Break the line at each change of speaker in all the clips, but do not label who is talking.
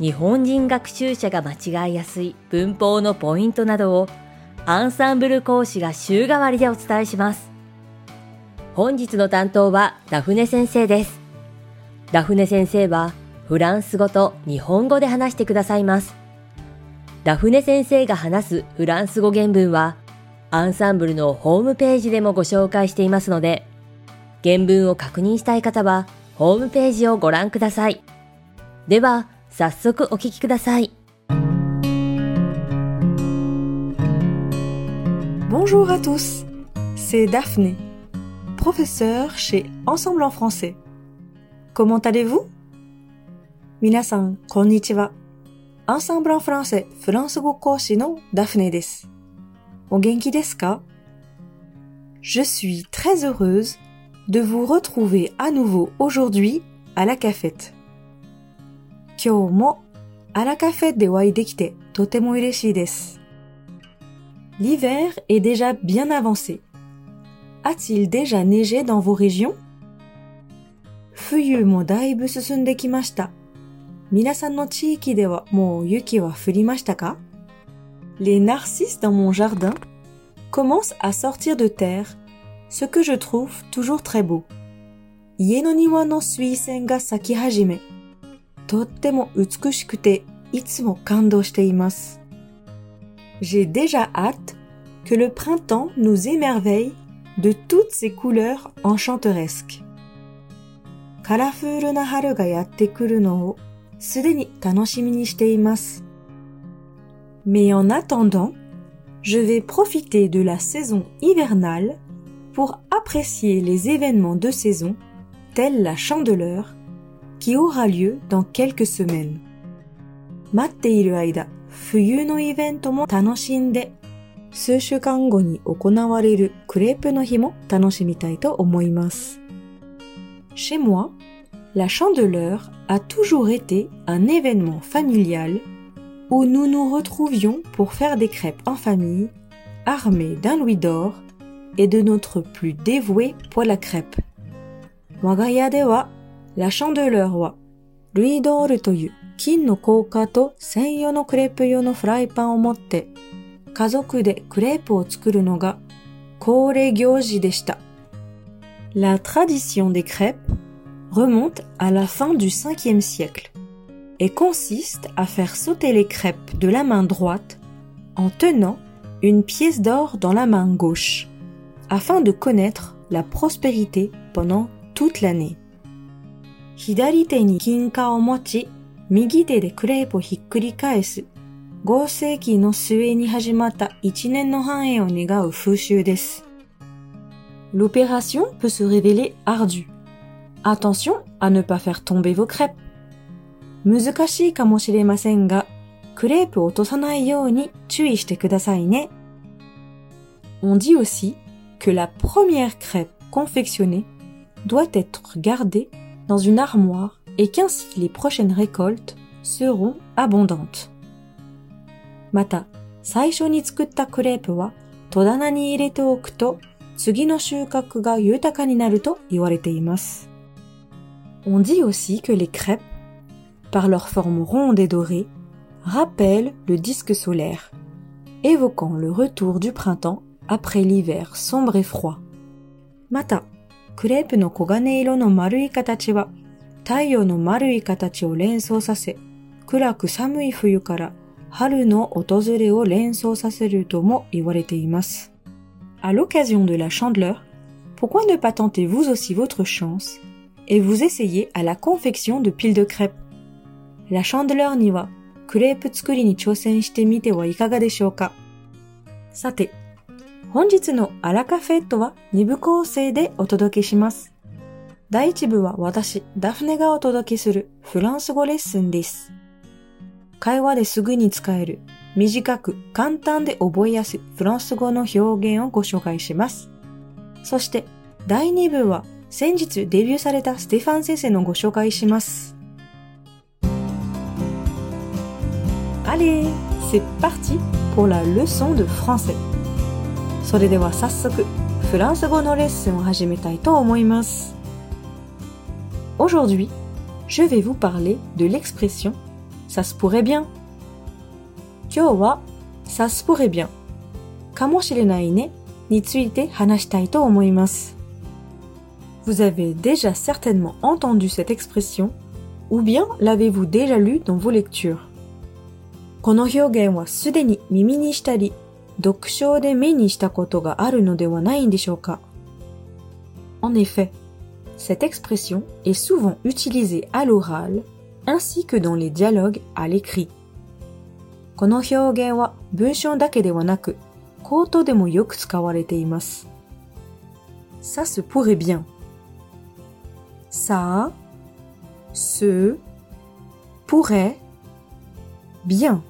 日本人学習者が間違いやすい文法のポイントなどをアンサンブル講師が週替わりでお伝えします。本日の担当はダフネ先生です。ダフネ先生はフランス語と日本語で話してくださいます。ダフネ先生が話すフランス語原文はアンサンブルのホームページでもご紹介していますので原文を確認したい方は、ホームページをご覧ください。では、早速お聞きください。
Bonjour à tous, c'est Daphné, professeure chez Ensemble en français. Comment allez-vous 皆さん、こんにちは。Ensemble en français フランス語講師のダフネです。お元気ですか Je suis très heureuse de vous retrouver à nouveau aujourd'hui à la cafette. Kyomo à la cafette de waidekite totemo ireshi desu. L'hiver est déjà bien avancé. A-t-il déjà neigé dans vos régions? Fuyu mo daibu susunde kimashita. Minasan no chiiki de wa mou yuki wa furimashita ka? Les narcisses dans mon jardin commencent à sortir de terre ce que je trouve toujours très beau. Ie no niwa no suisen ga saki hajime. Tottemo utsukushiku te itsumo kandou shite imasu. J'ai déjà hâte que le printemps nous émerveille de toutes ses couleurs enchanteresques. Colorful na haru ga yatte kuru no o sude ni tanoshimi ni shite imasu. Mais en attendant, je vais profiter de la saison hivernale pour apprécier les événements de saison tels la chandeleur qui aura lieu dans quelques semaines. Chez moi, la chandeleur a toujours été un événement familial où nous nous retrouvions pour faire des crêpes en famille, armés d'un louis d'or et de notre plus dévoué poêle à crêpes. La chandeleur wa, louis d'or toyu, kin no kouka to senyo no crepe yo no fraipan o motte, kazoku de crepe o tsukuru no ga, kore gyoji deshita. La tradition des crêpes remonte à la fin du 5e siècle et consiste à faire sauter les crêpes de la main droite en tenant une pièce d'or dans la main gauche, afin de connaître la prospérité pendant toute l'année. Hidari te ni kinka o mochi, migi te de crepe o hikkuri kaesu. Goseiki no sue ni hajimata ichinen no han'e o negau fushu desu. L'opération peut se révéler ardue. Attention à ne pas faire tomber vos crêpes. 難しいかもしれませんが、クレープを落とさないように注意してくださいね。On dit aussi que la première crêpe confectionnée doit être gardée dans une armoire et qu'ainsi les prochaines récoltes seront abondantes. また、最初に作ったクレープは戸棚に入れておくと次の収穫が豊かになると言われています。On dit aussi que les crêpes par leur forme ronde et dorée, rappellent le disque solaire, évoquant le retour du printemps après l'hiver sombre et froid. Mata, クレープの黄金色の丸い形は、太陽の丸い形を連想させ、暗く寒い冬から春の訪れを連想させるとも言われています。À l'occasion de la chandeleur, pourquoi ne pas tenter vous aussi votre chance et vous essayer à la confection de piles de crêpes? La chandeleur にはクレープ作りに挑戦してみてはいかがでしょうかさて、本日のアラカフェットは2部構成でお届けします。第1部は私、ダフネがお届けするフランス語レッスンです。会話ですぐに使える短く簡単で覚えやすいフランス語の表現をご紹介します。そして第2部は先日デビューされたステファン先生のご紹介します。Allez, c'est parti pour la leçon de français. それでは早速、フランス語のレッスンを始めたいと思います。Aujourd'hui, je vais vous parler de l'expression ça se pourrait bien. 今日は ça se pourrait bien かもしれないねについて話したいと思います。Vous avez déjà certainement entendu cette expression ou bien l'avez-vous déjà lu dans vos lectures この表現はすでに耳にしたり、 読書で目にしたことがあるのではないんでしょうか En effet, cette expression est souvent utilisée à l'oral ainsi que dans les dialogues à l'écrit. この表現は文章だけではなく、口頭でもよく使われています。Ça se pourrait bien. Ça se pourrait bien.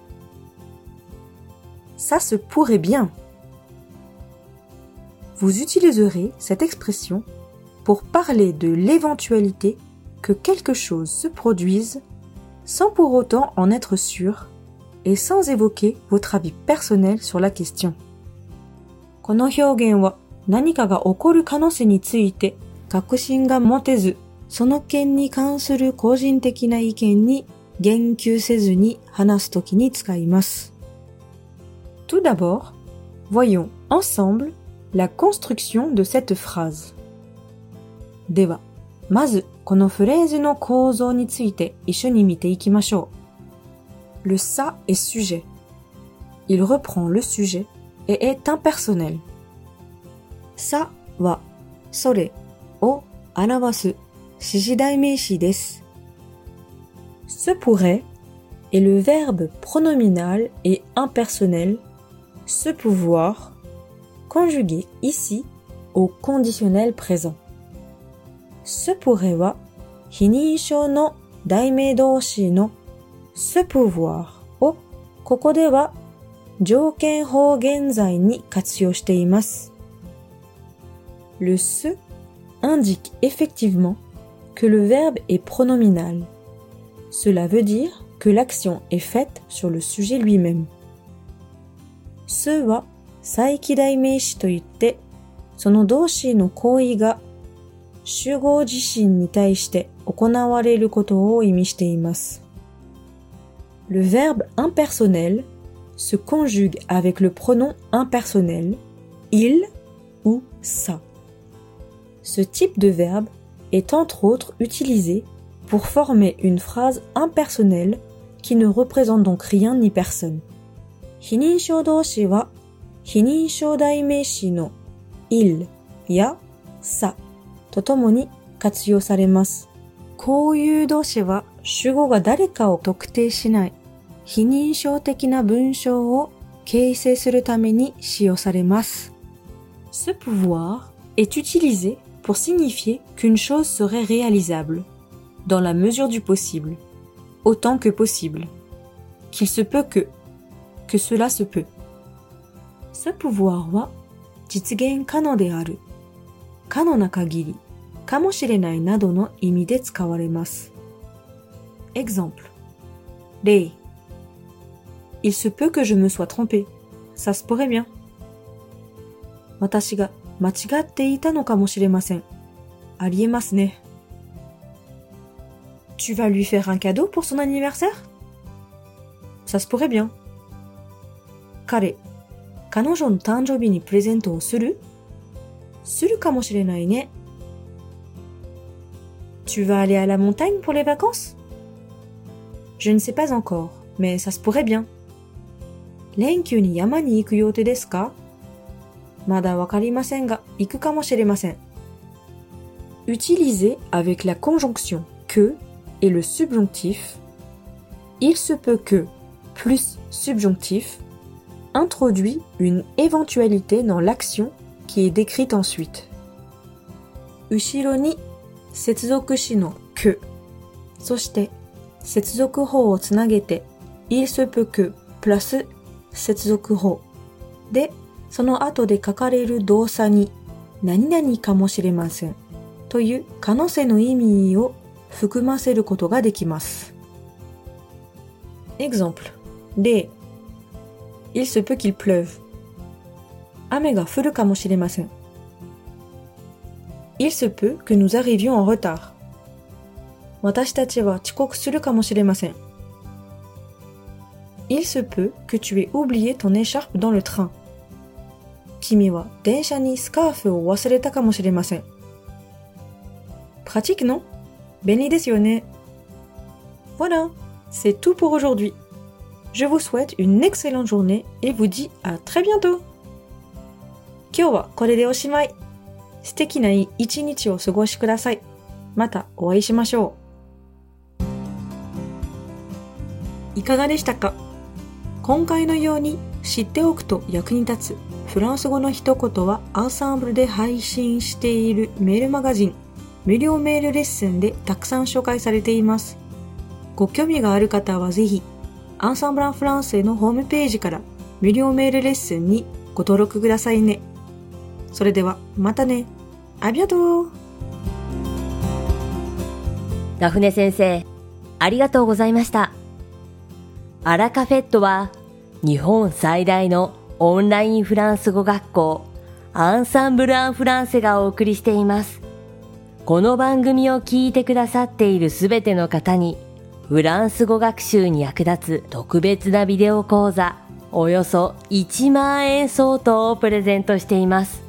Ça se pourrait bien. Vous utiliserez cette expression pour parler de l'éventualité que quelque chose se produise sans pour autant en être sûr et sans évoquer votre avis personnel sur la question. この表現は何かが起こる可能性について確信が持てず、その件に関する個人的な意見に言及せずに話すときに使います。 Tout d'abord, voyons ensemble la construction de cette phrase. では、まずこのフレーズの構造について一緒に見ていきましょう。Le ça est sujet. Il reprend le sujet et est impersonnel. さは、それを表す指示代名詞です。Se pourrait est le verbe pronominal et impersonnel ce pouvoir conjugué ici au conditionnel présent. Ce pourrait wa hinisho no daime doushi no ce pouvoir au koko de wa ho genzai ni katsuyo. Le ce indique effectivement que le verbe est pronominal. Cela veut dire que l'action est faite sur le sujet lui-même. すは再起代名詞といって、その動詞の行為が集合自身に対して行われることを意味しています。Le verbe impersonnel se conjugue avec le pronom impersonnel il ou ça. Ce type de verbe est entre autres utilisé pour former une phrase impersonnelle qui ne représente donc rien ni personne. 非認証動詞は非認証代名詞の il や ça とともに活用されます。こういう動詞は主語が誰かを特定しない非認証的な文章を形成するために使用されます。Ce pouvoir est utilisé pour signifier qu'une chose serait réalisable, dans la mesure du possible, autant que possible, qu'il se peut que, que cela se peut. Ce pouvoir wa kano de aru, kano nado no. Exemple. Rei. Il se peut que je me sois trompé. Ça se pourrait bien. Watashi ga ita no kamoshiremasen. Ariemasu ne. Tu vas lui faire un cadeau pour son anniversaire? Ça se pourrait bien. 彼、彼女の誕生日にプレゼントをするするかもしれないね。Tu vas aller à la montagne pour les vacances? Je ne sais pas encore, mais ça se pourrait bien. 連休に山に行く予定ですかまだわかりませんが、行くかもしれません。Utilisé avec la conjonction que et le subjonctif, il se peut que plus subjonctif introduit une éventualité dans l'action qui est décrite ensuite. 後ろに接続詞の que そして接続法をつなげて il se peut que プラス接続法で、その後で書かれる動作に何々かもしれませんという可能性の意味を含ませることができます。Exemple 例 Il se peut qu'il pleuve. Amega furu kamoshiremasen. Il se peut que nous arrivions en retard. Watashi tachi wa chikoku suru kamoshiremasen. Il se peut que tu aies oublié ton écharpe dans le train. Kimi wa densha ni scarf o wasureta kamoshiremasen. Pratique, non? Béni Voilà, c'est tout pour aujourd'hui. Je vous souhaite une excellente journée et vous dis à très bientôt! 今日はこれでおしまい。素敵な一日を過ごしください。またお会いしましょう。いかがでしたか今回のように知っておくと役に立つフランス語の一言はアンサンブルで配信しているメールマガジン無料メールレッスンでたくさん紹介されています。ご興味がある方はぜひアンサンブランフランスのホームページから無料メールレッスンにご登録くださいね。それではまたね。ありがとう
ダフネ先生、ありがとうございました。アラカフェットは日本最大のオンラインフランス語学校アンサンブル・アン・フランセがお送りしています。この番組を聞いてくださっているすべての方にフランス語学習に役立つ特別なビデオ講座およそ1万円相当をプレゼントしています。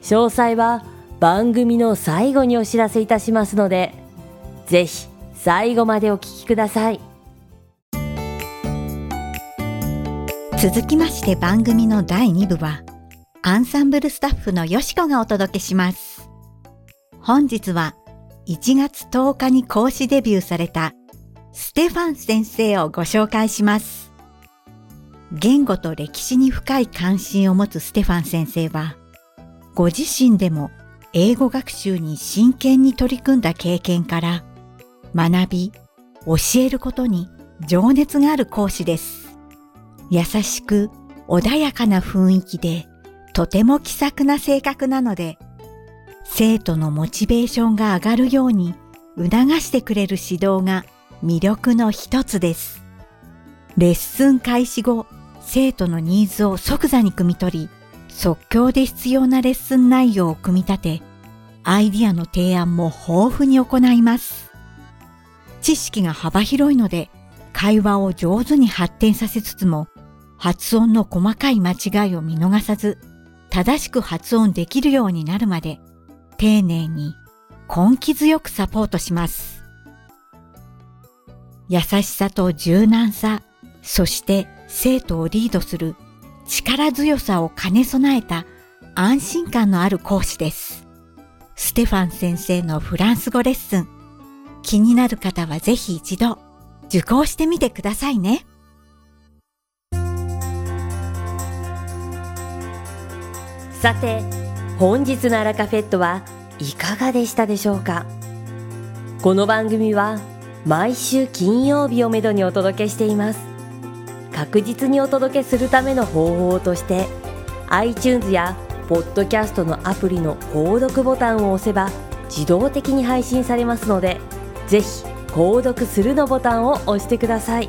詳細は番組の最後にお知らせいたしますので、ぜひ最後までお聞きください。
続きまして番組の第2部は、アンサンブルスタッフのよしこがお届けします。本日は1月10日に講師デビューされたステファン先生をご紹介します。言語と歴史に深い関心を持つステファン先生は、ご自身でも英語学習に真剣に取り組んだ経験から、学び、教えることに情熱がある講師です。優しく穏やかな雰囲気で、とても気さくな性格なので、生徒のモチベーションが上がるように促してくれる指導が魅力の一つです。レッスン開始後、生徒のニーズを即座に汲み取り、即興で必要なレッスン内容を組み立て、アイディアの提案も豊富に行います。知識が幅広いので、会話を上手に発展させつつも、発音の細かい間違いを見逃さず、正しく発音できるようになるまで、丁寧に根気強くサポートします。優しさと柔軟さ、そして生徒をリードする力強さを兼ね備えた安心感のある講師です。ステファン先生のフランス語レッスン、気になる方はぜひ一度受講してみてくださいね。
さて、本日のアラカフェットはいかがでしたでしょうか？この番組は毎週金曜日をめどにお届けしています。確実にお届けするための方法として iTunes やポッドキャストのアプリの購読ボタンを押せば自動的に配信されますのでぜひ購読するのボタンを押してください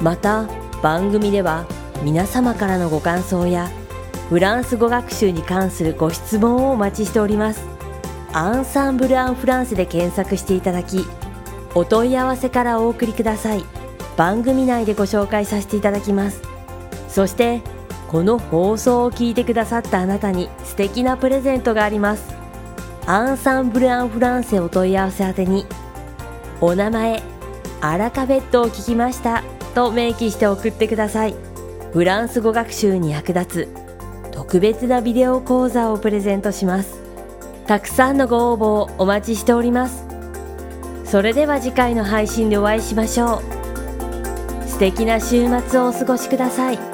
また番組では皆様からのご感想やフランス語学習に関するご質問をお待ちしておりますアンサンブル・アン・フランスで検索していただきお問い合わせからお送りください。番組内でご紹介させていただきます。そしてこの放送を聞いてくださったあなたに素敵なプレゼントがあります。アンサンブル・アン・フランセお問い合わせ宛てにお名前アラカベットを聞きましたと明記して送ってください。フランス語学習に役立つ特別なビデオ講座をプレゼントします。たくさんのご応募をお待ちしております。それでは次回の配信でお会いしましょう素敵な週末をお過ごしください。